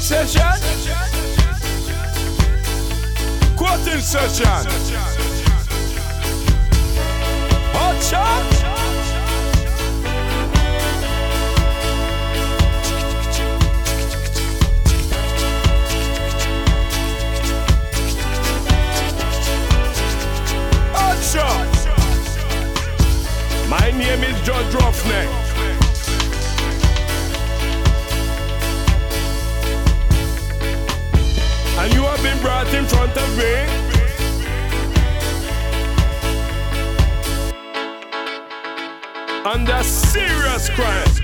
session. Quoting session. Hot shot. My name is Judge Roughneck. And you have been brought in front of me. Under serious crime.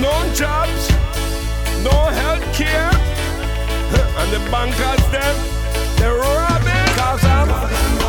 No jobs, no health care. And the bankers them, they're robbing cause I'm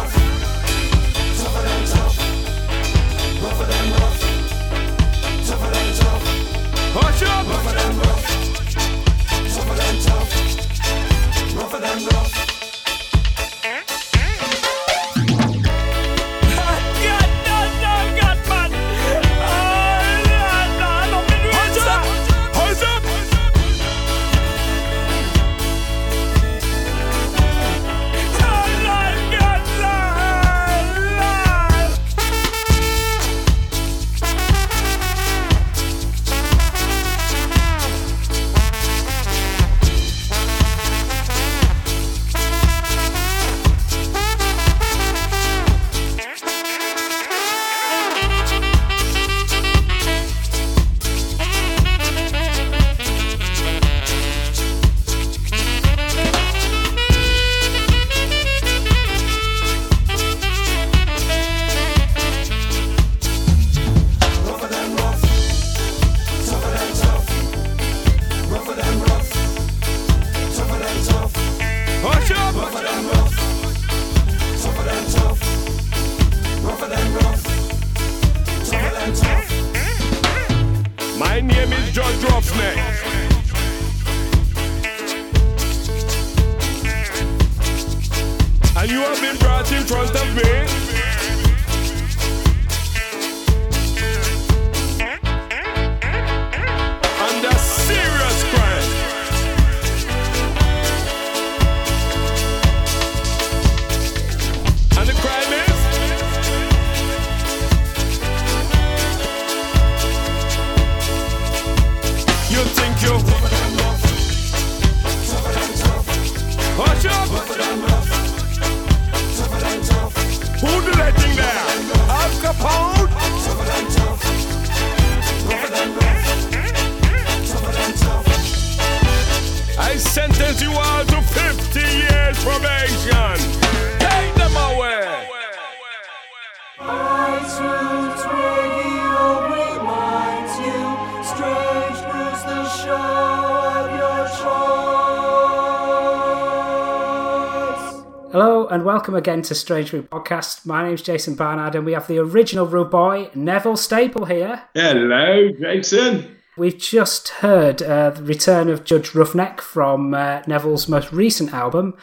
welcome again to Strange Brew Podcast. My name's Jason Barnard and we have the original Rude Boy, Neville Staple here. Hello, Jason. We've just heard uh, the return of Judge Roughneck from uh, Neville's most recent album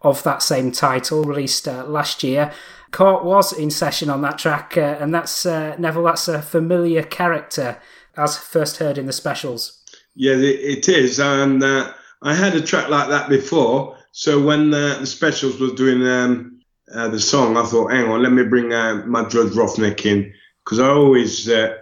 of that same title, released uh, last year. Court was in session on that track, uh, and that's uh, Neville. That's a familiar character, as first heard in the specials. Yeah, it, it is. And uh, I had a track like that before, So when uh, the specials was doing um, uh, the song, I thought, hang on, let me bring uh, my Judge Roughneck in because I always uh,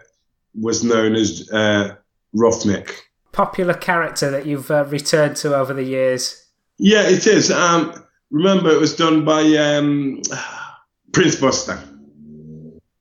was known as uh, Roughneck. Popular character that you've uh, returned to over the years. Yeah, it is. Um, remember, it was done by um, Prince Buster.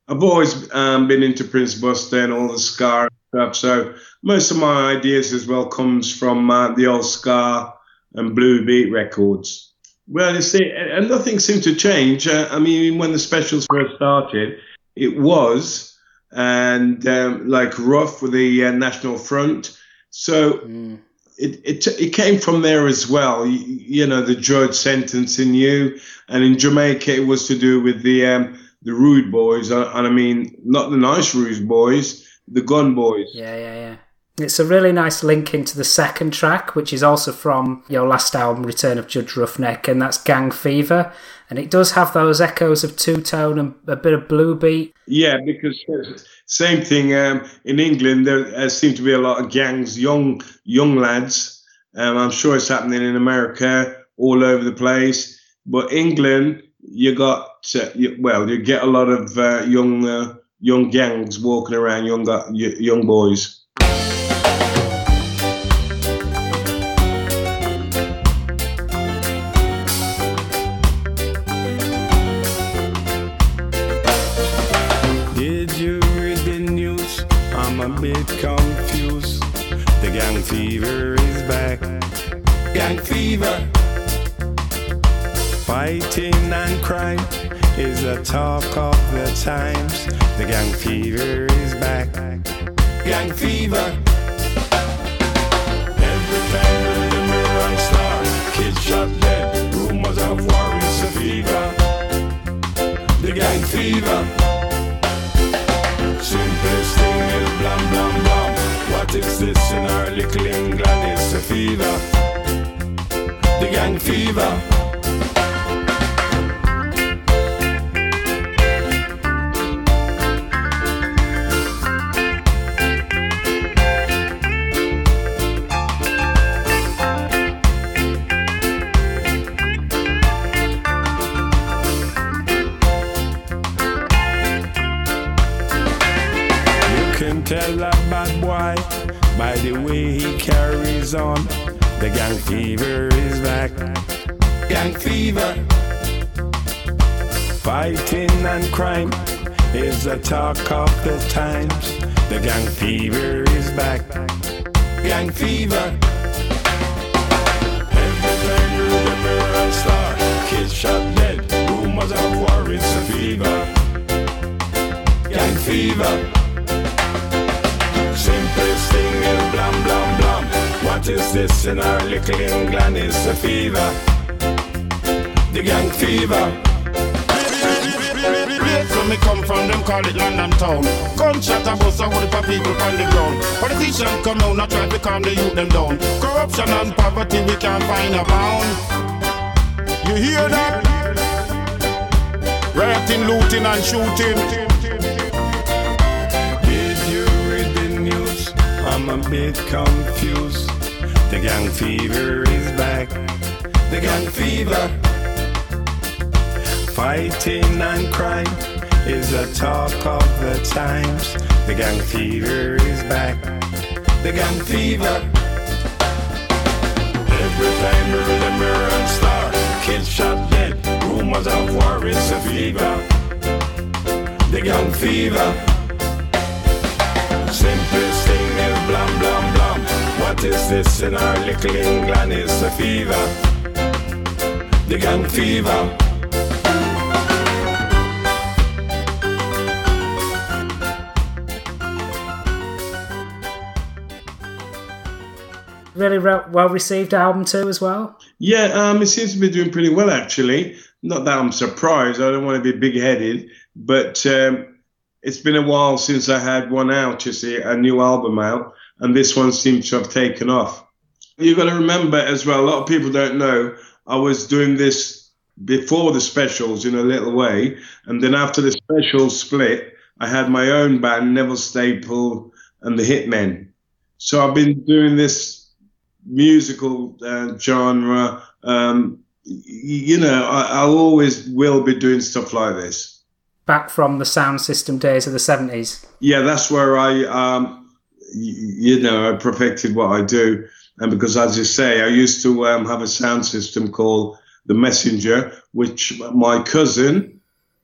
I've always um, been into Prince Buster and all the ska stuff. So most of my ideas as well comes from uh, the old ska and blue beat records. Well, you see, and nothing seemed to change. Uh, I mean, when the specials first started, it was and um, like rough with the uh, National Front. So mm. it, it it came from there as well. You, you, know, the judge sentencing you, and in Jamaica it was to do with the um, the rude boys, and I mean not the nice rude boys, the gun boys. Yeah, yeah, yeah. It's a really nice link into the second track, which is also from your last album, Return of Judge Roughneck, and that's Gang Fever. And it does have those echoes of two tone and a bit of blue beat. Yeah, because same thing um, in England. There uh, seem to be a lot of gangs, young young lads. Um, I'm sure it's happening in America, all over the place. But England, you got uh, you, well, you get a lot of uh, young uh, young gangs walking around, young young boys. Bit confused. The gang fever is back. Gang fever. Fighting and crime is the talk of the times. The gang fever is back. Gang fever. Every time the mirror start, kids shot dead. Rumors of war is a fever. The gang fever. What is this in our little England? It's a fever. The he carries on. The gang fever is back. Gang fever. Fighting and crime is the talk of the times. The gang fever is back. Gang fever. Everything remember and star. Kids shot dead. Rumors of war is a fever. Gang fever. What is this in our little England? It's a fever. The gang fever. So me come from them call it London town. Gunshot a bust a whole heap people on the ground. Politicians come out, not try to calm the youth them down. Corruption and poverty we can't find a bound. You hear that? Rioting, looting and shooting. Did you read the news? I'm a bit confused. The gang fever is back. The gang fever. Fighting and crime is a talk of the times. The gang fever is back. The gang fever. Every time we remember and start, kids shot dead. Rumors of war is a fever. The gang fever. Simplest is this in our little England? It's a fever. The gang fever. Really well received album too, as well. Yeah, um, it seems to be doing pretty well actually. Not that I'm surprised. I don't want to be big headed, but um, it's been a while since I had one out. You see, a new album out and this one seems to have taken off. You've got to remember as well, a lot of people don't know, I was doing this before the specials in a little way, and then after the specials split, I had my own band, Neville Staple and the Hitmen. So I've been doing this musical uh, genre um, you know, I, I always will be doing stuff like this. Back from the sound system days of the 70s. Yeah, that's where I, um, you know, I perfected what I do. And because, as you say, I used to um, have a sound system called the Messenger, which my cousin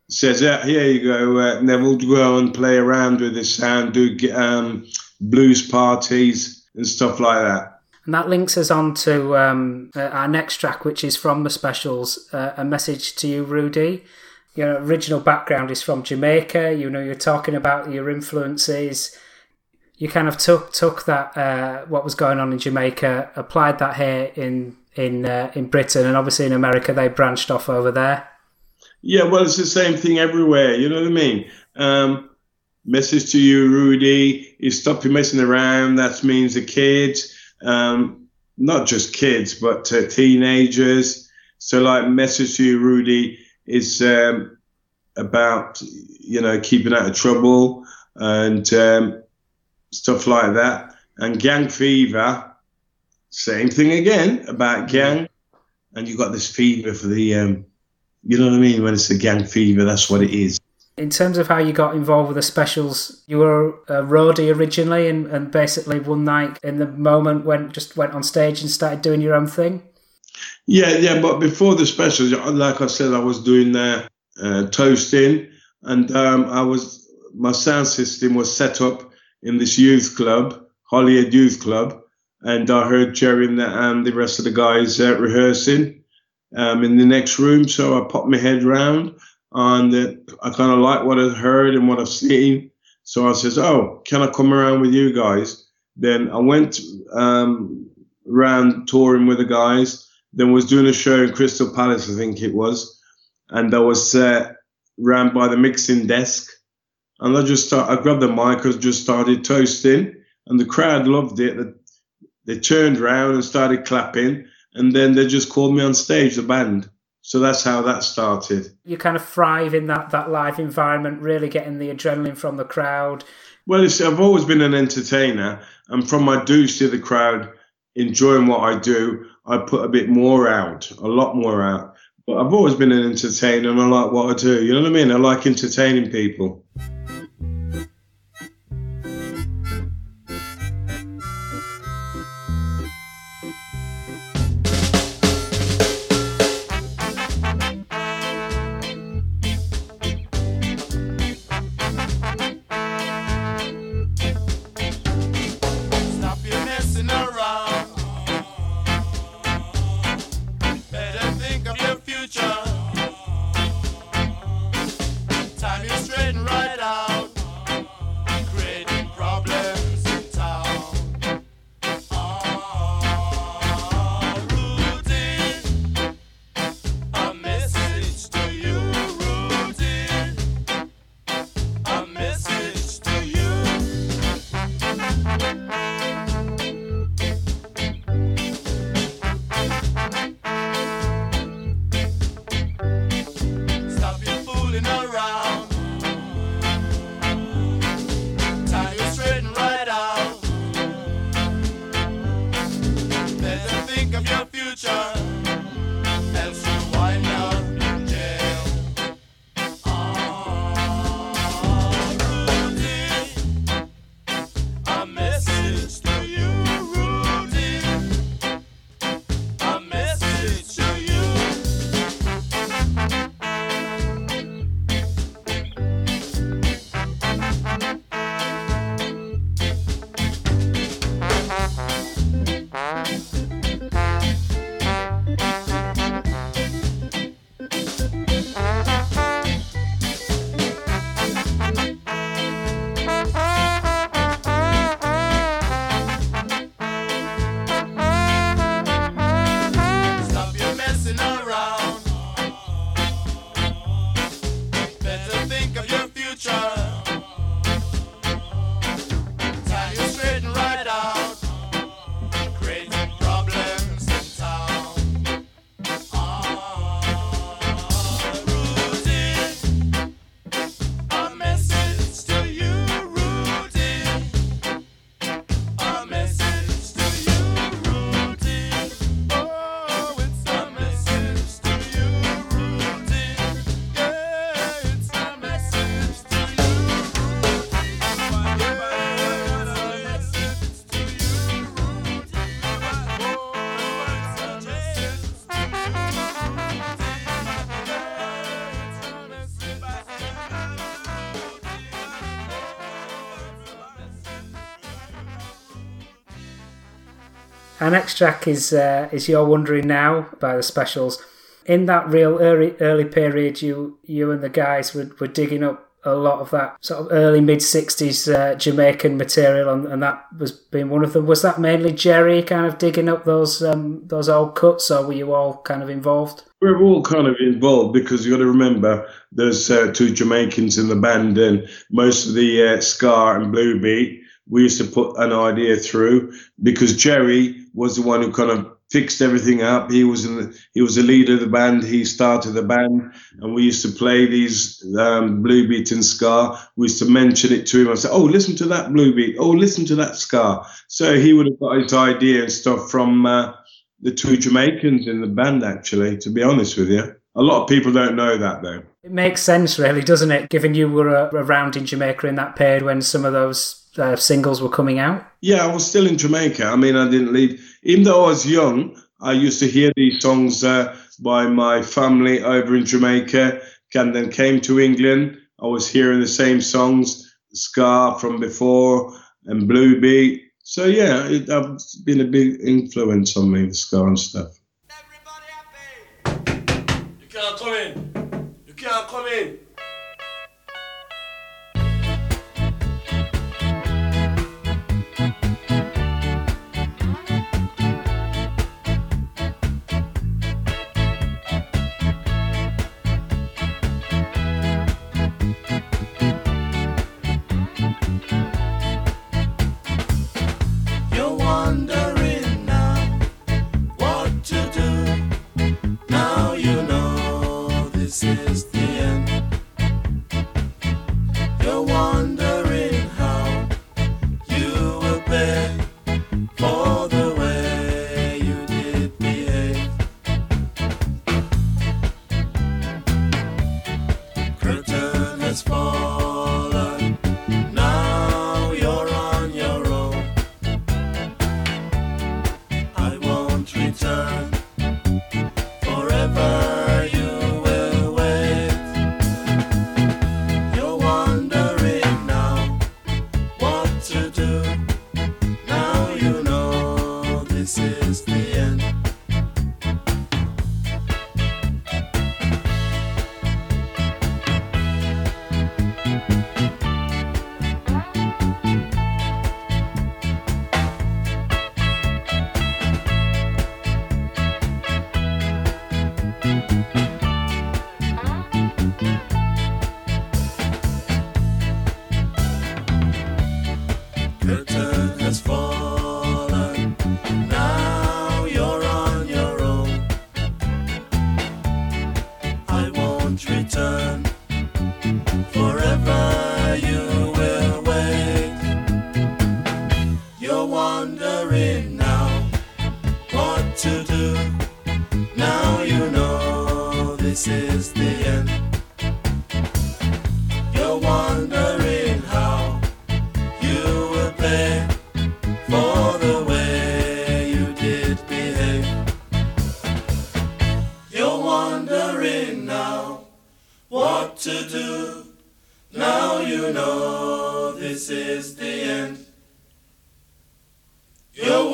says, yeah, here you go, uh, Neville, go and play around with this sound, do um, blues parties and stuff like that. And that links us on to um, uh, our next track, which is from the specials, uh, A Message to You, Rudy. Your original background is from Jamaica. You know, you're talking about your influences. You kind of took took that uh, what was going on in Jamaica, applied that here in in uh, in Britain, and obviously in America they branched off over there. Yeah, well, it's the same thing everywhere. You know what I mean? Um, message to you, Rudy: you stop you messing around. That means the kids um, not just kids, but uh, teenagers. So, like, message to you, Rudy, is um, about you know keeping out of trouble and um, stuff like that. And gang fever, same thing again about gang. And you got this fever for the, um, you know what I mean? When it's a gang fever, that's what it is in terms of how you got involved with the specials, you were a roadie originally, and, and basically one night in the moment went just went on stage and started doing your own thing. Yeah, yeah, but before the specials, like I said, I was doing the uh, toasting, and um, I was my sound system was set up in this youth club, Holyhead Youth Club, and I heard Jerry and the, and the rest of the guys uh, rehearsing um, in the next room, so I popped my head round and that I kind of like what I've heard and what I've seen. So I says, "Oh, can I come around with you guys?" Then I went um, around touring with the guys. Then was doing a show in Crystal Palace, I think it was, and I was uh, ran by the mixing desk. And I just start, I grabbed the mic, I just started toasting, and the crowd loved it. They turned around and started clapping, and then they just called me on stage, the band. So that's how that started. You kind of thrive in that, that live environment, really getting the adrenaline from the crowd. Well, I've always been an entertainer, and from my do see the crowd enjoying what I do, I put a bit more out, a lot more out. But I've always been an entertainer, and I like what I do. You know what I mean? I like entertaining people. Our next track is uh, is "You're Wondering Now" by the Specials. In that real early early period, you you and the guys were, were digging up a lot of that sort of early mid '60s uh, Jamaican material, and, and that was being one of them. Was that mainly Jerry kind of digging up those um, those old cuts, or were you all kind of involved? We're all kind of involved because you got to remember there's uh, two Jamaicans in the band, and most of the uh, and blue beat we used to put an idea through because Jerry was the one who kind of fixed everything up. He was in the, he was the leader of the band. He started the band, and we used to play these um, blue beat and ska. We used to mention it to him. I said, "Oh, listen to that blue beat. Oh, listen to that ska." So he would have got his idea and stuff from uh, the two Jamaicans in the band. Actually, to be honest with you, a lot of people don't know that though. It makes sense, really, doesn't it? Given you were uh, around in Jamaica in that period when some of those uh, singles were coming out? Yeah, I was still in Jamaica. I mean, I didn't leave. Even though I was young, I used to hear these songs uh, by my family over in Jamaica, and then came to England. I was hearing the same songs, ska from before, and blue beat. So yeah, it, has been a big influence on me, the ska and stuff.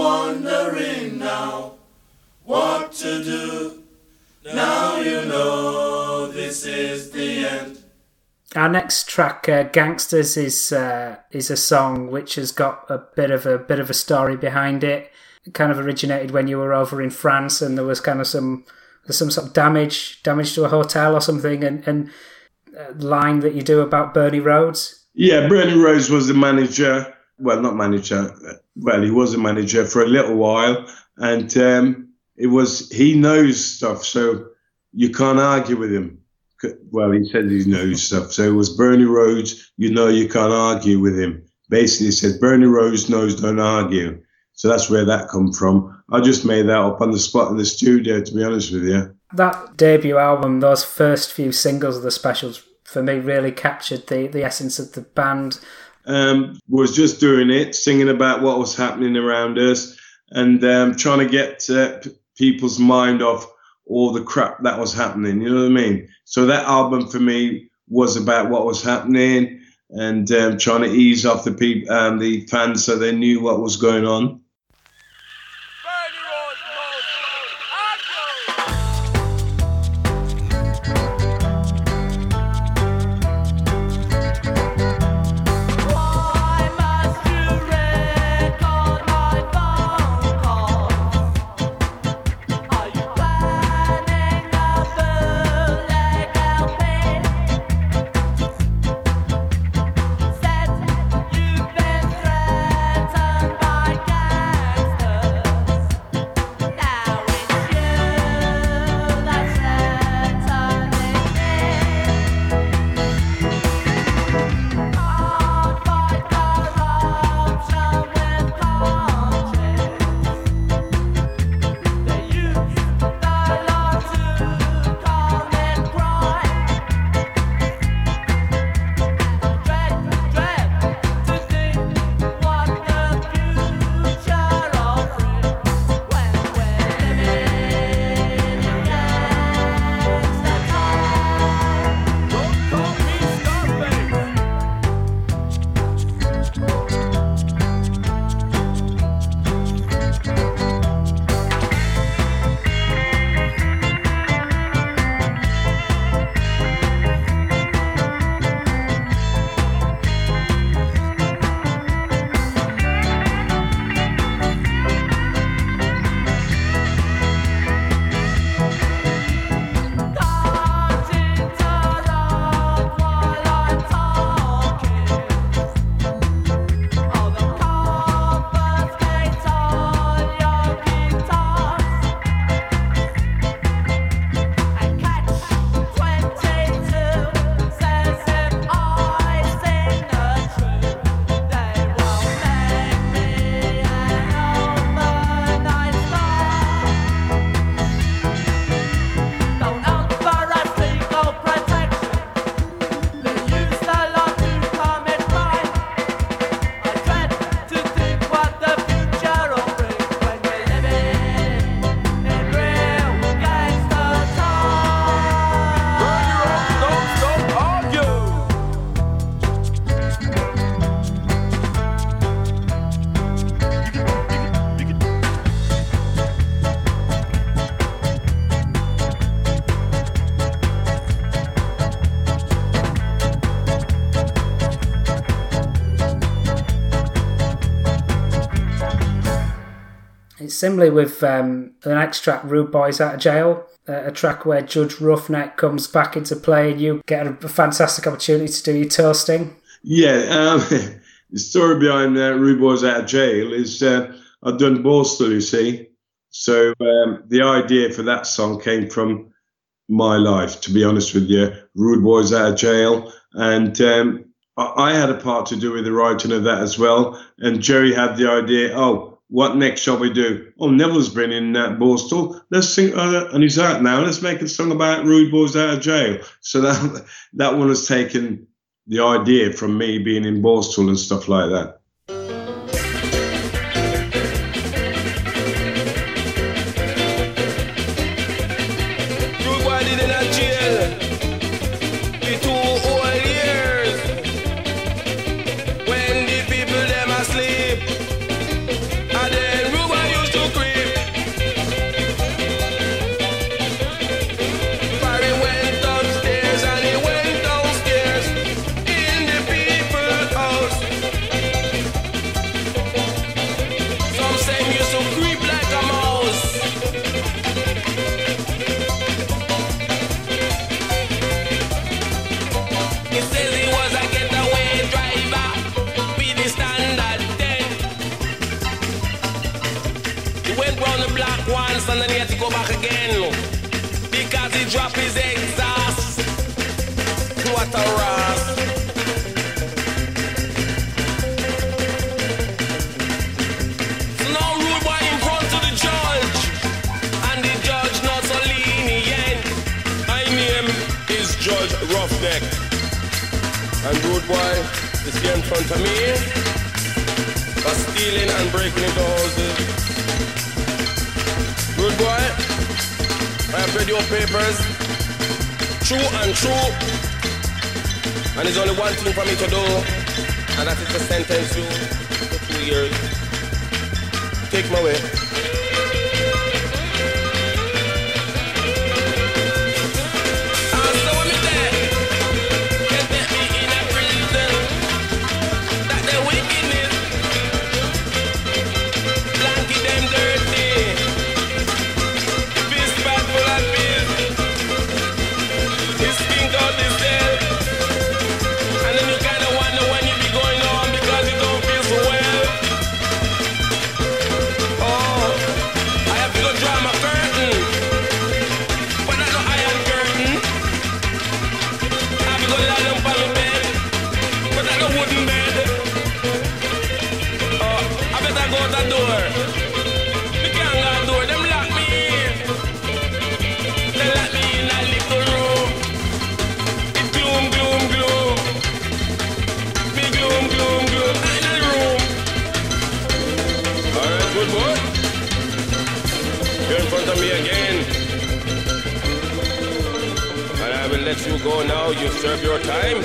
Wondering now what to do. Now you know this is the end. Our next track, uh, "Gangsters," is uh, is a song which has got a bit of a bit of a story behind it. It kind of originated when you were over in France, and there was kind of some some sort of damage damage to a hotel or something, and and uh, line that you do about Bernie Rhodes. Yeah, Bernie Rhodes was the manager. Well, not manager. Well, he was a manager for a little while, and um, it was he knows stuff, so you can't argue with him. Well, he said he knows stuff, so it was Bernie Rhodes. You know, you can't argue with him. Basically, he said Bernie Rhodes knows, don't argue. So that's where that come from. I just made that up on the spot in the studio, to be honest with you. That debut album, those first few singles of the specials, for me, really captured the the essence of the band. Um, was just doing it, singing about what was happening around us, and um, trying to get uh, p- people's mind off all the crap that was happening. You know what I mean? So that album for me was about what was happening and um, trying to ease off the people, um, the fans, so they knew what was going on. It's similarly with um, the track, Rude Boys Out of Jail, a track where Judge Roughneck comes back into play and you get a, a fantastic opportunity to do your toasting. Yeah, um, the story behind uh, Rude Boys Out of Jail is uh, I've done Borstal, you see. So um, the idea for that song came from my life, to be honest with you. Rude Boys Out of Jail. And um, I, I had a part to do with the writing of that as well. And Jerry had the idea, oh, what next shall we do? Oh, Neville's been in that Borstal. Let's sing, uh, and he's out now. Let's make a song about rude boys out of jail. So that that one has taken the idea from me being in Borstal and stuff like that. Rough deck and rude boy is here in front of me for stealing and breaking into houses. Rude boy, I have read your papers, true and true. And there's only one thing for me to do, and that is to sentence you to two years. Take my way. Now. You serve your time.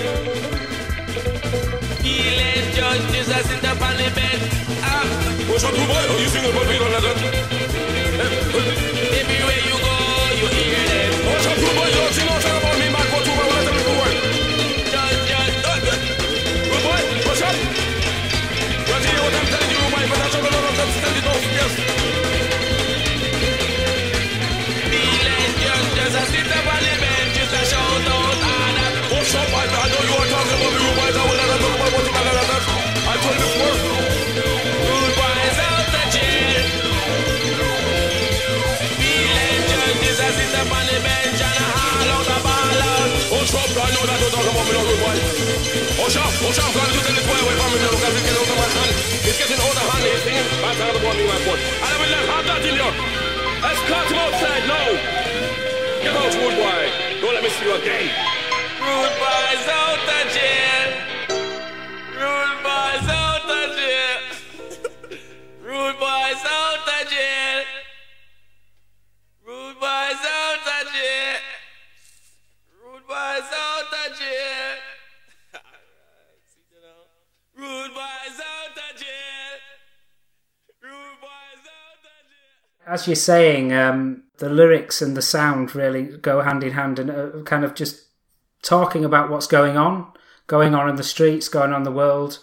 Healing judge Jesus up the bed. Ah. What's up, boy? Are you singing about me on Hush up, hush up, God, you take this boy away from me now, it's out my hand. It's getting out of hand, he's singing. I'm talking about me, my foot. And I will not have that in you. Let's cut him outside now. Get out, rude. Don't let me see you again. Rude boys out of jail. As you're saying, um, the lyrics and the sound really go hand in hand and uh, kind of just talking about what's going on, going on in the streets, going on in the world.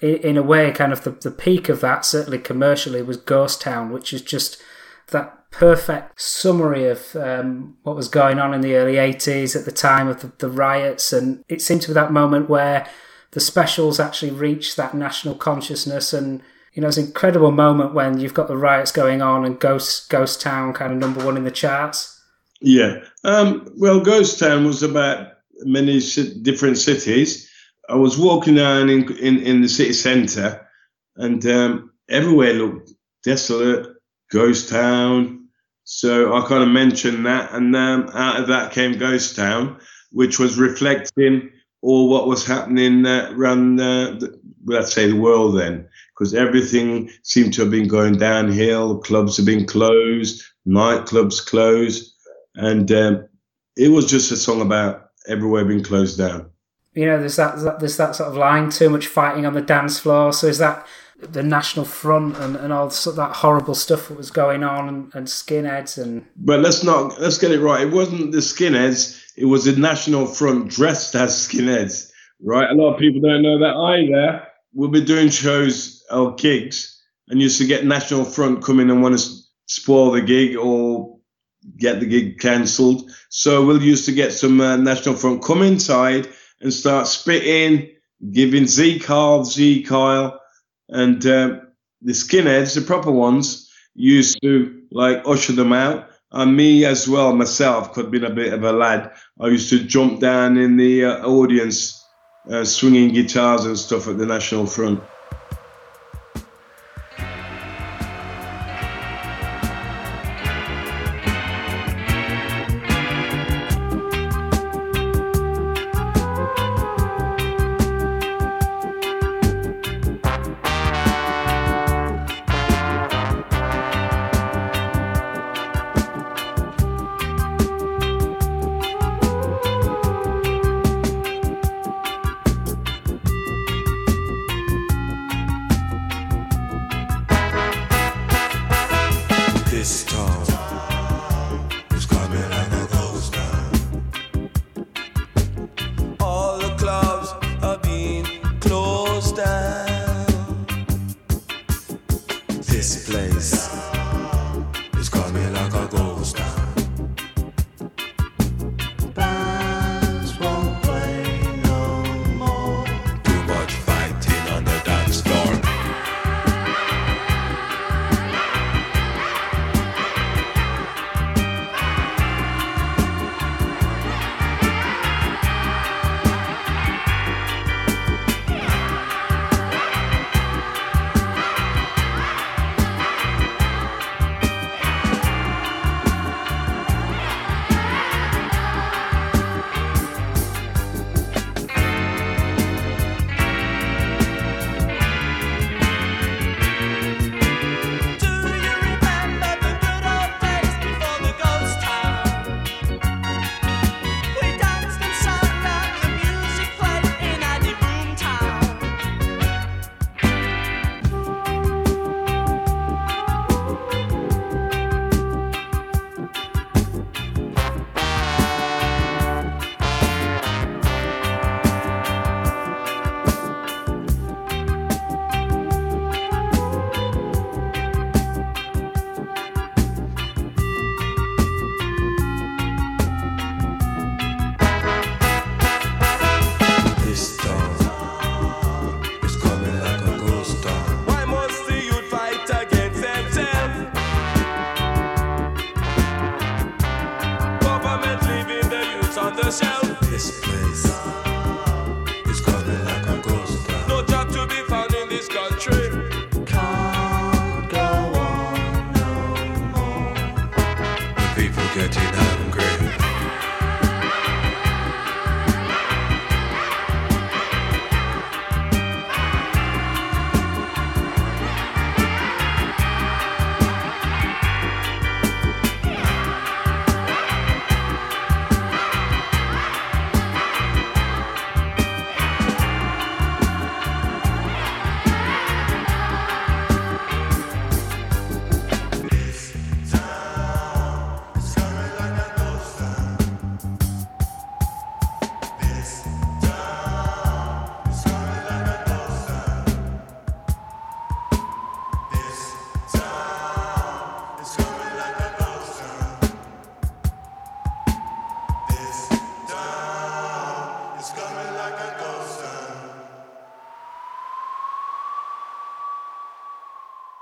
in, in a way, kind of the, the peak of that, certainly commercially, was Ghost Town, which is just that perfect summary of um, what was going on in the early 80s at the time of the, the riots. And it seemed to be that moment where the specials actually reached that national consciousness and you know, it's an incredible moment when you've got the riots going on and Ghost Ghost Town kind of number one in the charts. Yeah. Um, well, Ghost Town was about many different cities. I was walking down in in, in the city centre, and um, everywhere looked desolate, ghost town. So I kind of mentioned that, and um, out of that came Ghost Town, which was reflecting all what was happening uh, around, the, let's say, the world then, because everything seemed to have been going downhill. Clubs have been closed, nightclubs closed, and um, it was just a song about everywhere being closed down. You know, there's that there's that sort of line, too much fighting on the dance floor. So is that the National Front and, and all that horrible stuff that was going on and, and skinheads and. But let's not let's get it right. It wasn't the skinheads. It was the National Front dressed as skinheads, right? A lot of people don't know that either. We'll be doing shows or gigs, and used to get National Front come in and want to spoil the gig or get the gig cancelled. So we'll used to get some uh, National Front come inside and start spitting, giving Sieg Heil, Sieg Heil and um, the skinheads, the proper ones, used to like usher them out. And me as well, myself, could have been a bit of a lad. I used to jump down in the uh, audience, uh, swinging guitars and stuff at the National Front. this place. is calling me like a ghost.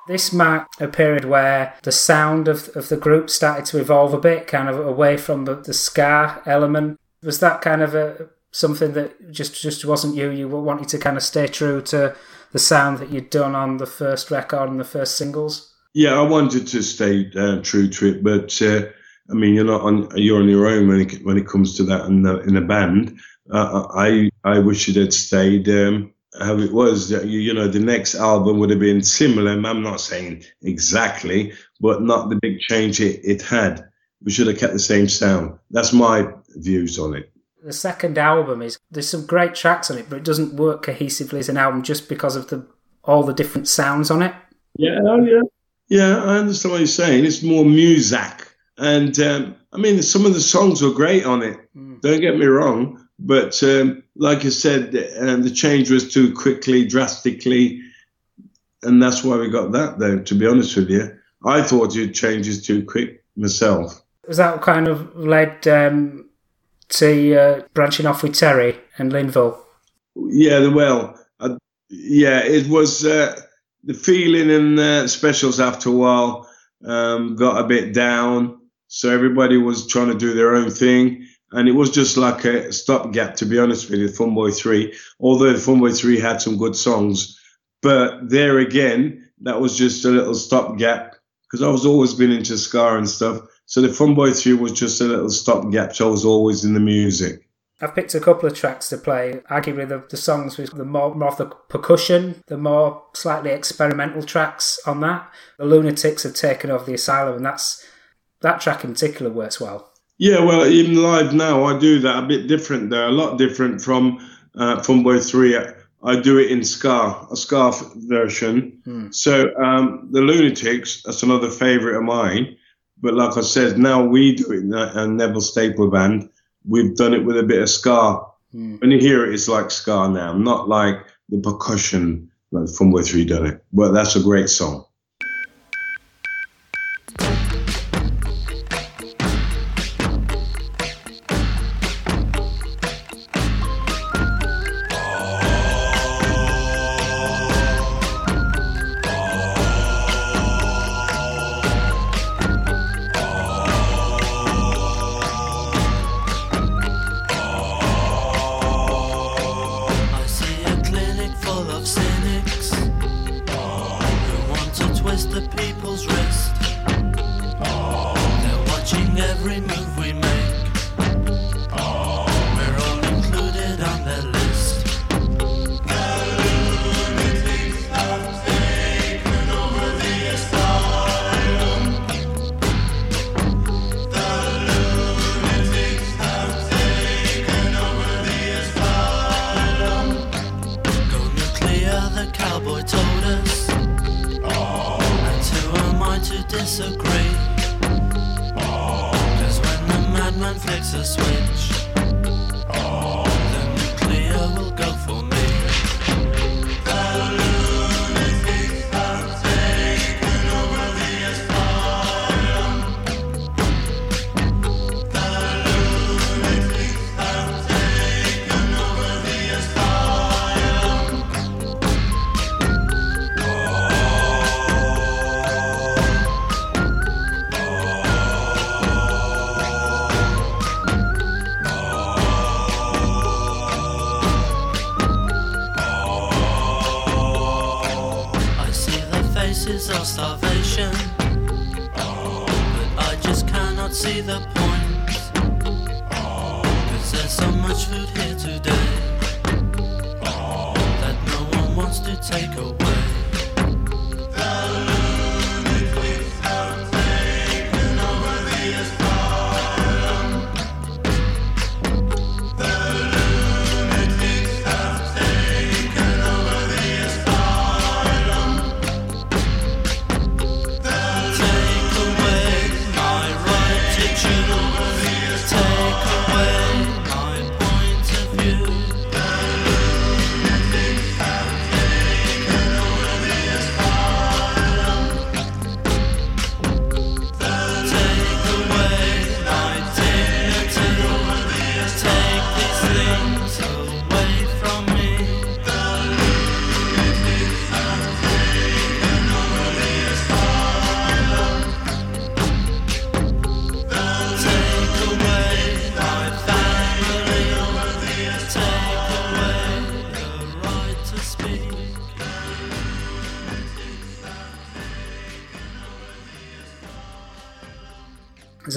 This marked a period where the sound of, of the group started to evolve a bit, kind of away from the, the ska element. Was that kind of a something that just just wasn't you? You wanted to kind of stay true to the sound that you'd done on the first record and the first singles. Yeah, I wanted to stay uh, true to it, but uh, I mean, you're not on you're on your own when it when it comes to that in the, in a band. Uh, I I wish it had stayed um, how it was. You, you know, the next album would have been similar. I'm not saying exactly, but not the big change it, it had. We should have kept the same sound. That's my views on it. The second album is there's some great tracks on it, but it doesn't work cohesively as an album just because of the all the different sounds on it. Yeah, oh, yeah, yeah. I understand what you're saying. It's more music, and um, I mean, some of the songs were great on it. Mm. Don't get me wrong, but um, like I said, uh, the change was too quickly, drastically, and that's why we got that. Though, to be honest with you, I thought it changes too quick myself. Was that kind of led um, to uh, branching off with Terry and Lynval? Yeah, well, uh, yeah, it was uh, the feeling in uh, specials after a while um, got a bit down, so everybody was trying to do their own thing and it was just like a stopgap, to be honest with you, Funboy 3. Although Funboy 3 had some good songs, but there again, that was just a little stopgap because I was always been into ska and stuff. So the Funboy 3 was just a little stopgap, so I was always in the music. I've picked a couple of tracks to play. Arguably, the, the songs with the more, more of the percussion, the more slightly experimental tracks on that. The Lunatics have taken over the Asylum, and that's that track in particular works well. Yeah, well, even live now, I do that a bit different there, a lot different from uh, Funboy 3. I do it in ska, a ska version. Hmm. So um, the Lunatics, that's another favourite of mine. But like I said, now we do it, and Neville Staple Band, we've done it with a bit of ska. Hmm. When you hear it, it's like ska now, not like the percussion like Funboy 3 done it. But that's a great song.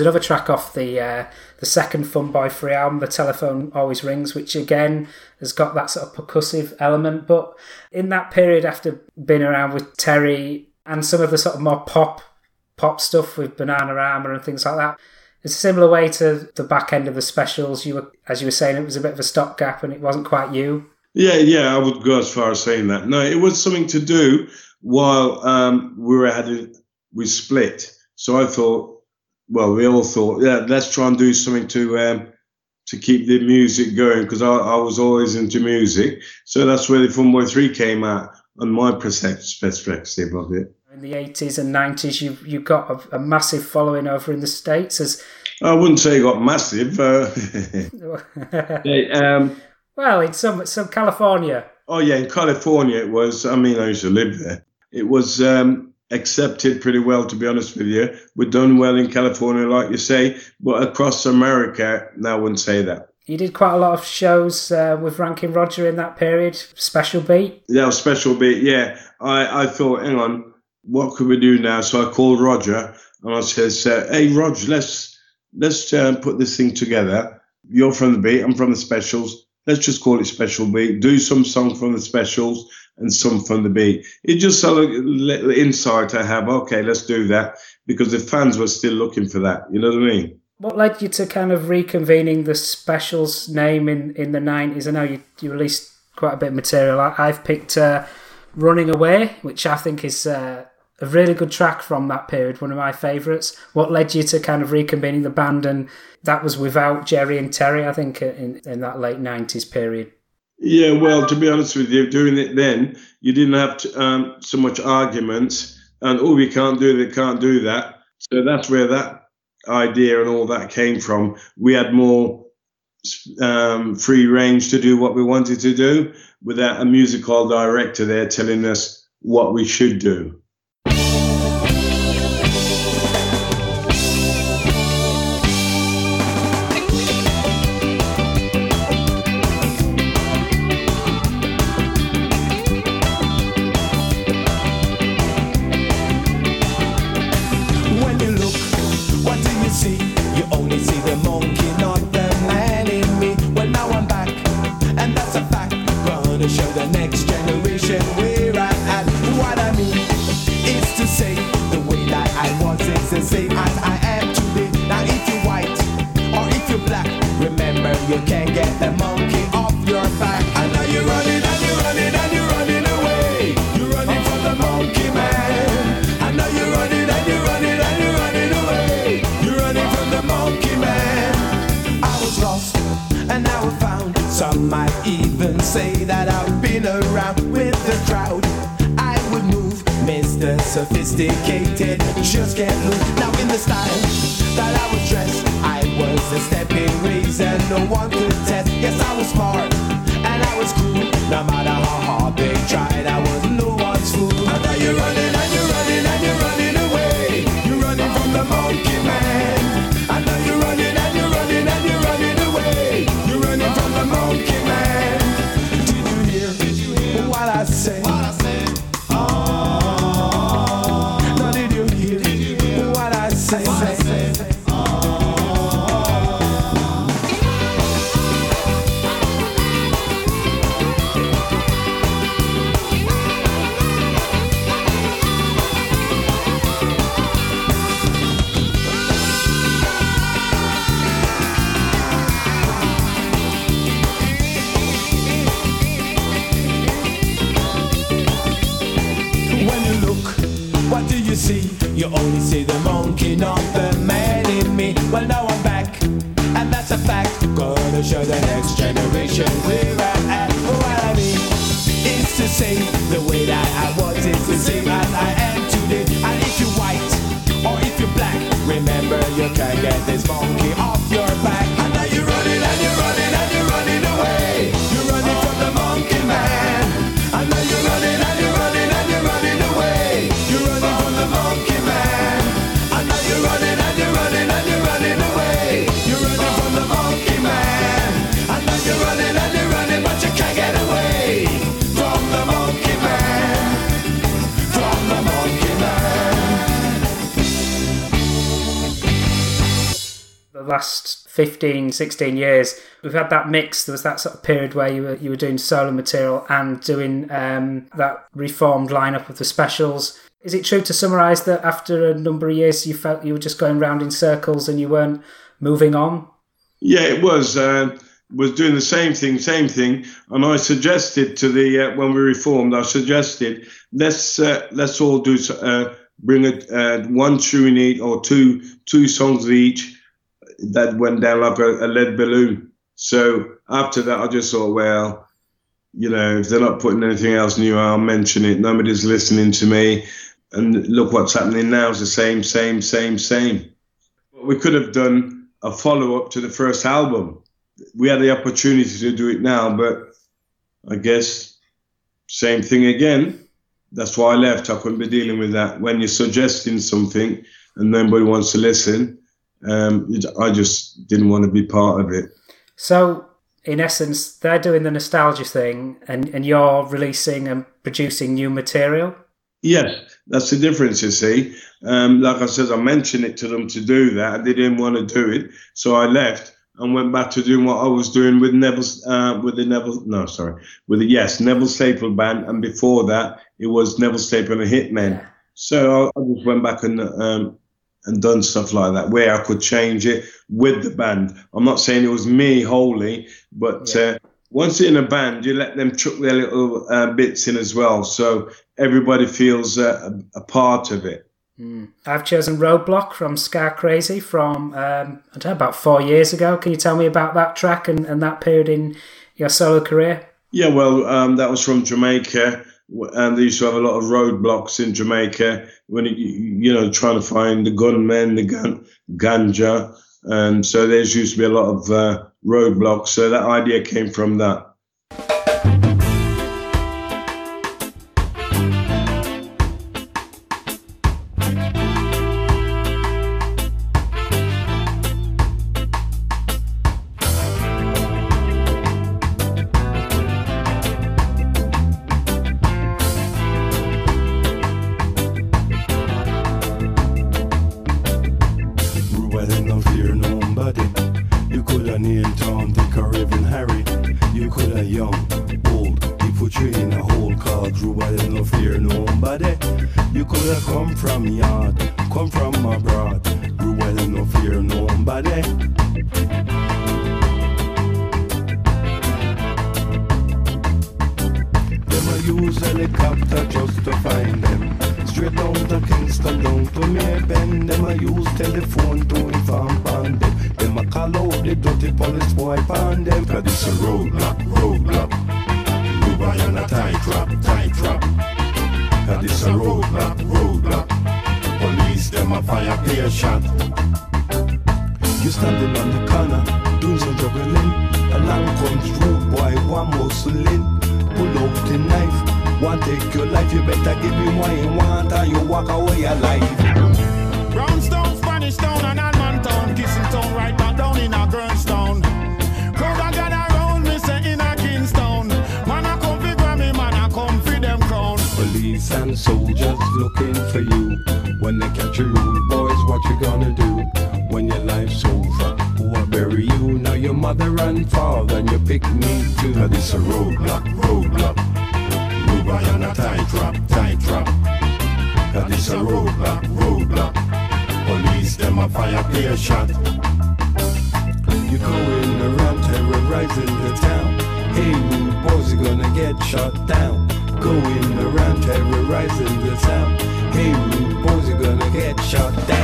Another track off the uh, the second Fun Boy Three album, The Telephone Always Rings, which again has got that sort of percussive element. But in that period, after being around with Terry and some of the sort of more pop pop stuff with Bananarama and things like that, it's a similar way to the back end of the specials. You were, as you were saying, it was a bit of a stopgap and it wasn't quite you. Yeah, yeah, I would go as far as saying that. No, it was something to do while um, we were had it, we split. So I thought, well, we all thought, yeah, let's try and do something to um, to keep the music going because I, I, was always into music. So that's where the Fun Boy Three came out and my perspective of it. In the eighties and nineties, you you got a, a, massive following over in the states. As I wouldn't say it got massive. Uh, yeah, um, well, in some some California. Oh yeah, in California it was. I mean, I used to live there. It was um, accepted pretty well, to be honest with you. We're done well in California, like you say, but across America, no, I wouldn't say that. You did quite a lot of shows uh, with Ranking Roger in that period. Special Beat. Yeah, Special Beat. Yeah, I I thought, hang on, what could we do now? So I called Roger and I says, uh, "Hey, Roger, let's let's uh, put this thing together. You're from the beat, I'm from the specials let's just call it special beat. Do some song from the specials and some from the beat. It just a little insight I have. Okay, let's do that because the fans were still looking for that. You know what I mean? What led you to kind of reconvening the specials name in, in the 90s? I know you, you released quite a bit of material. I, have picked uh, Running Away, which I think is uh, a really good track from that period, one of my favourites. What led you to kind of reconvening the band? And that was without Jerry and Terry, I think, in, in that late 90s period. Yeah, well, to be honest with you, doing it then, you didn't have to, um, so much arguments and, oh, we can't do that, can't do that. So that's where that idea and all that came from. We had more um, free range to do what we wanted to do without a musical director there telling us what we should do. Sophisticated, just can't lose. Now in the style that I was dressed, I was a stepping reason no one could test. Yes, I was smart and I was cool. No matter how hard they tried, 15, 16 years, we've had that mix. There was that sort of period where you were you were doing solo material and doing um, that reformed lineup of the specials. Is it true to summarise that after a number of years you felt you were just going round in circles and you weren't moving on? Yeah, it was. Uh, was doing the same thing, same thing, and I suggested to the uh, when we reformed, I suggested let's uh, let's all do uh, bring a uh, one tune each or two two songs each that went down like a, a lead balloon. So after that, I just thought, well, you know, if they're not putting anything else new, I'll mention it. Nobody's listening to me, and look what's happening now. is the same, same, same, same. We could have done a follow up to the first album. We had the opportunity to do it now, but I guess same thing again. That's why I left. I couldn't be dealing with that. When you're suggesting something and nobody wants to listen, um, I just didn't want to be part of it. So, in essence, they're doing the nostalgia thing, and, and you're releasing and producing new material. Yes, that's the difference, you see. Um, like I said, I mentioned it to them to do that. They didn't want to do it, so I left and went back to doing what I was doing with Neville, uh, with the Neville, no, sorry, with the yes Neville Staple band, and before that it was Neville Staple and the Hitmen. So I, I just went back and um, and done stuff like that where I could change it with the band. I'm not saying it was me wholly, but yeah. uh, once in a band, you let them chuck their little uh, bits in as well, so everybody feels uh, a, a, part of it. Mm. I've chosen Roadblock from Ska Crazy from um, I don't know about four years ago. Can you tell me about that track and, and that period in your solo career? Yeah, well, um, that was from Jamaica and they used to have a lot of roadblocks in Jamaica when it, you know trying to find the gunmen, the gun, ganja, and so there's used to be a lot of uh, roadblocks. So that idea came from that. headshot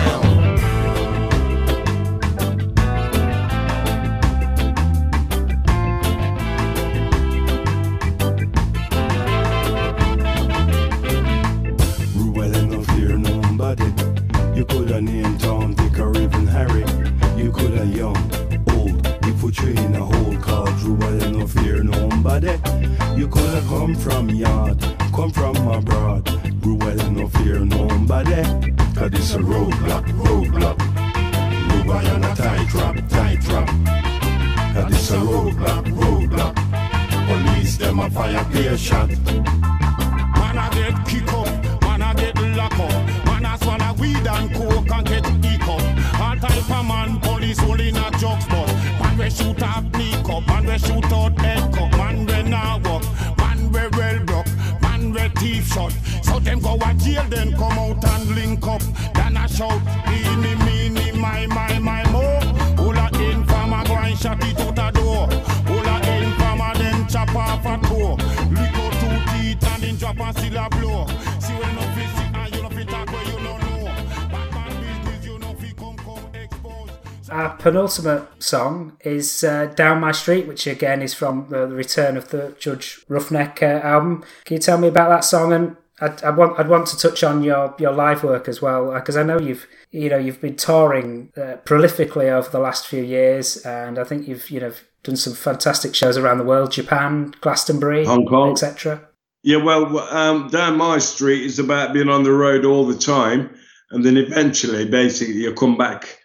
penultimate song is uh, Down My Street, which again is from the, the return of the Judge Roughneck uh, album. Can you tell me about that song? And I'd, I want I'd want to touch on your, your live work as well because I know you've you know you've been touring uh, prolifically over the last few years, and I think you've you know done some fantastic shows around the world, Japan, Glastonbury, Hong Kong. etc. Yeah, well, um, down my street is about being on the road all the time, and then eventually, basically, you come back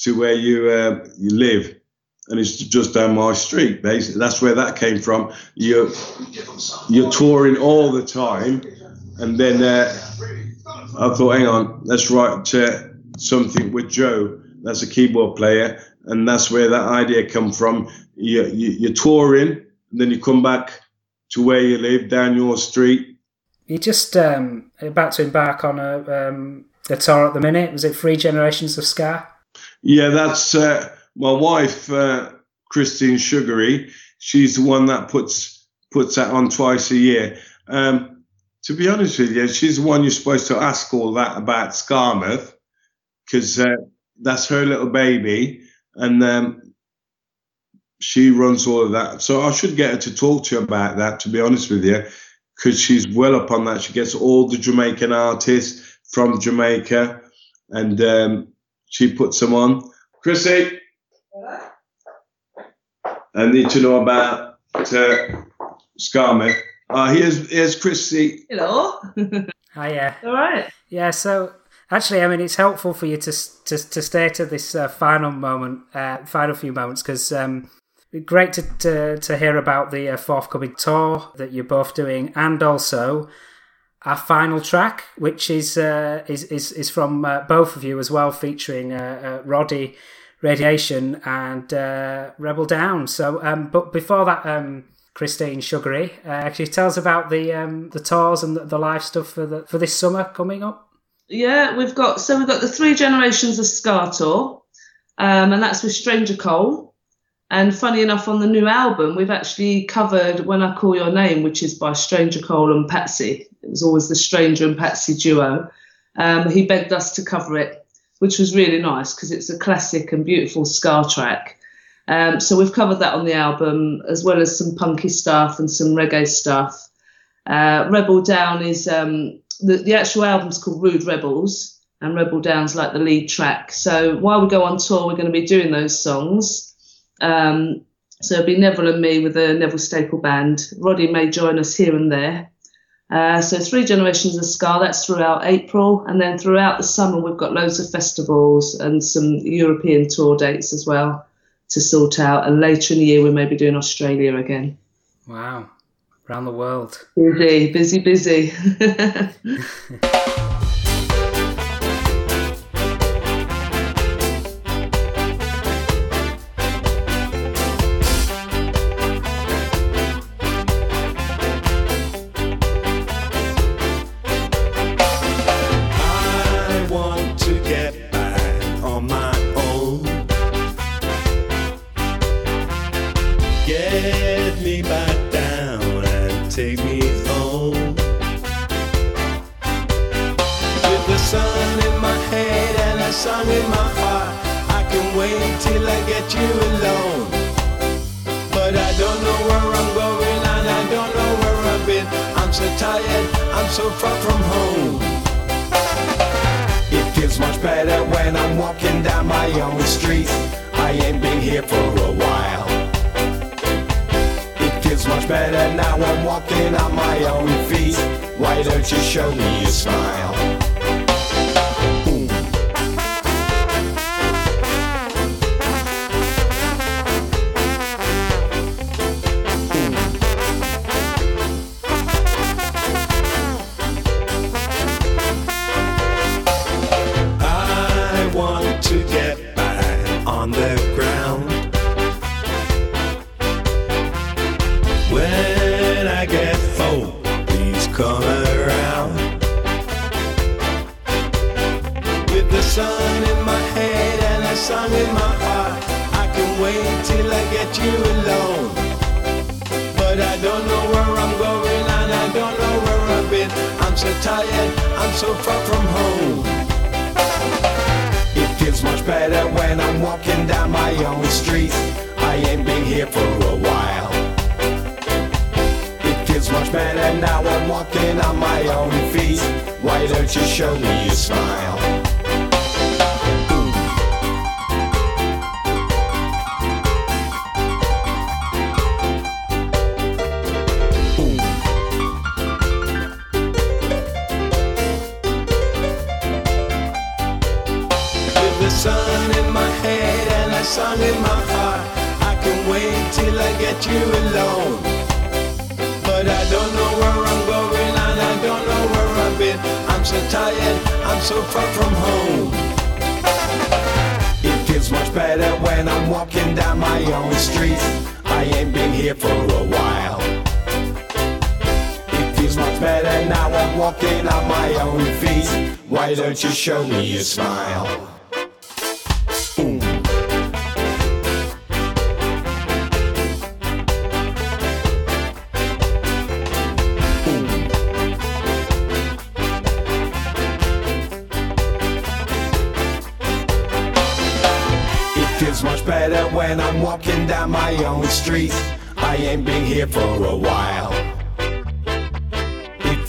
to where you uh, you live, and it's just down my street. Basically, that's where that came from. You're you're touring all the time, and then uh, I thought, hang on, let's write uh, something with Joe. That's a keyboard player, and that's where that idea come from. You, you, you're touring, and then you come back to where you live down your street. You're just um, about to embark on a um, a tour at the minute. Was it Three Generations of Ska? Yeah, that's uh, my wife, uh, Christine Sugary. She's the one that puts puts that on twice a year. Um, to be honest with you, she's the one you're supposed to ask all that about Skamouth because uh, that's her little baby, and um, she runs all of that. So I should get her to talk to you about that. To be honest with you, because she's well up on that. She gets all the Jamaican artists from Jamaica, and um, she puts them on. Chrissy, I need to know about uh, Skamouth. Uh, here's here's Chrissy. Hello. Hiya. All right. Yeah, so actually, I mean, it's helpful for you to to, to stay to this uh, final moment, uh, final few moments, because um, great to, to to hear about the uh, forthcoming tour that you're both doing, and also our final track, which is uh, is, is is from uh, both of you as well, featuring uh, uh, Roddy, Radiation, and uh, Rebel Down. So, um, but before that. Um, Christine Sugary, actually tell us about the um, the tours and the, the live stuff for the for this summer coming up. Yeah, we've got so we've got the three generations of ska tour, um, and that's with Stranger Cole. And funny enough, on the new album, we've actually covered "When I Call Your Name," which is by Stranger Cole and Patsy. It was always the Stranger and Patsy duo. Um, he begged us to cover it, which was really nice because it's a classic and beautiful ska track. Um, so we've covered that on the album, as well as some punky stuff and some reggae stuff. Uh, Rebel Down is um, the, the actual album's called Rude Rebels, and Rebel Down's like the lead track. So while we go on tour, we're going to be doing those songs. Um, so it'll be Neville and me with the Neville Staple Band. Roddy may join us here and there. Uh, so three generations of ska. That's throughout April, and then throughout the summer we've got loads of festivals and some European tour dates as well to sort out. And later in the year we may be doing Australia again. Wow, around the world. Busy, busy, busy.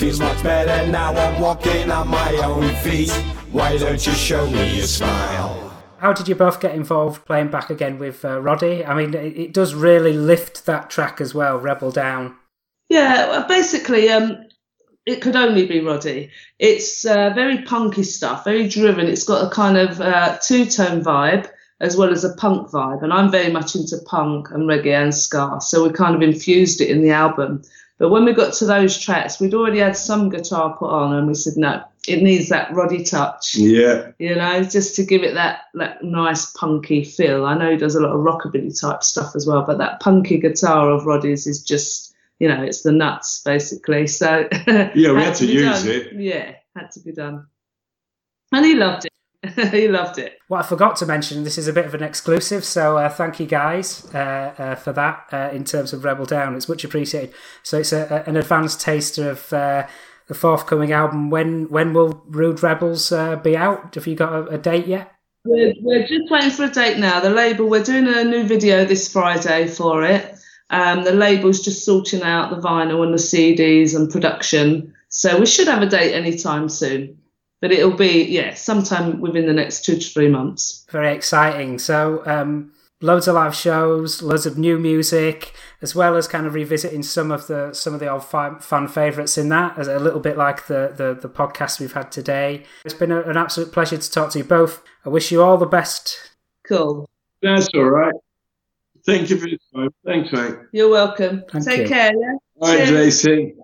feels much better now I'm walking on my own feet. Why don't you show me your smile? How did you both get involved playing back again with uh, Roddy? I mean, it, it does really lift that track as well, Rebel Down. Yeah, well, basically, um, it could only be Roddy. It's uh, very punky stuff, very driven. It's got a kind of uh, two tone vibe as well as a punk vibe. And I'm very much into punk and reggae and ska. So we kind of infused it in the album. But when we got to those tracks, we'd already had some guitar put on and we said, no, it needs that Roddy touch. Yeah. You know, just to give it that that nice punky feel. I know he does a lot of rockabilly type stuff as well, but that punky guitar of Roddy's is just, you know, it's the nuts basically. So Yeah, we had to be use done. it. Yeah, had to be done. And he loved it. he loved it. What I forgot to mention, this is a bit of an exclusive, so uh, thank you guys uh, uh, for that uh, in terms of Rebel Down. It's much appreciated. So it's a, a- an advanced taster of uh, the forthcoming album. When when will Rude Rebels uh, be out? Have you got a, a date yet? We're, we're just waiting for a date now. The label, we're doing a new video this Friday for it. Um, the label's just sorting out the vinyl and the CDs and production. So we should have a date anytime soon. But it'll be, yeah, sometime within the next two to three months. Very exciting. So um, loads of live shows, loads of new music, as well as kind of revisiting some of the some of the old fan, fan favourites in that, as a little bit like the, the the podcast we've had today. It's been a, an absolute pleasure to talk to you both. I wish you all the best. Cool. That's all right. Thank you for your time. Thanks, mate. You're welcome. Thank Take you. care, yeah? All right, Cheers. JC.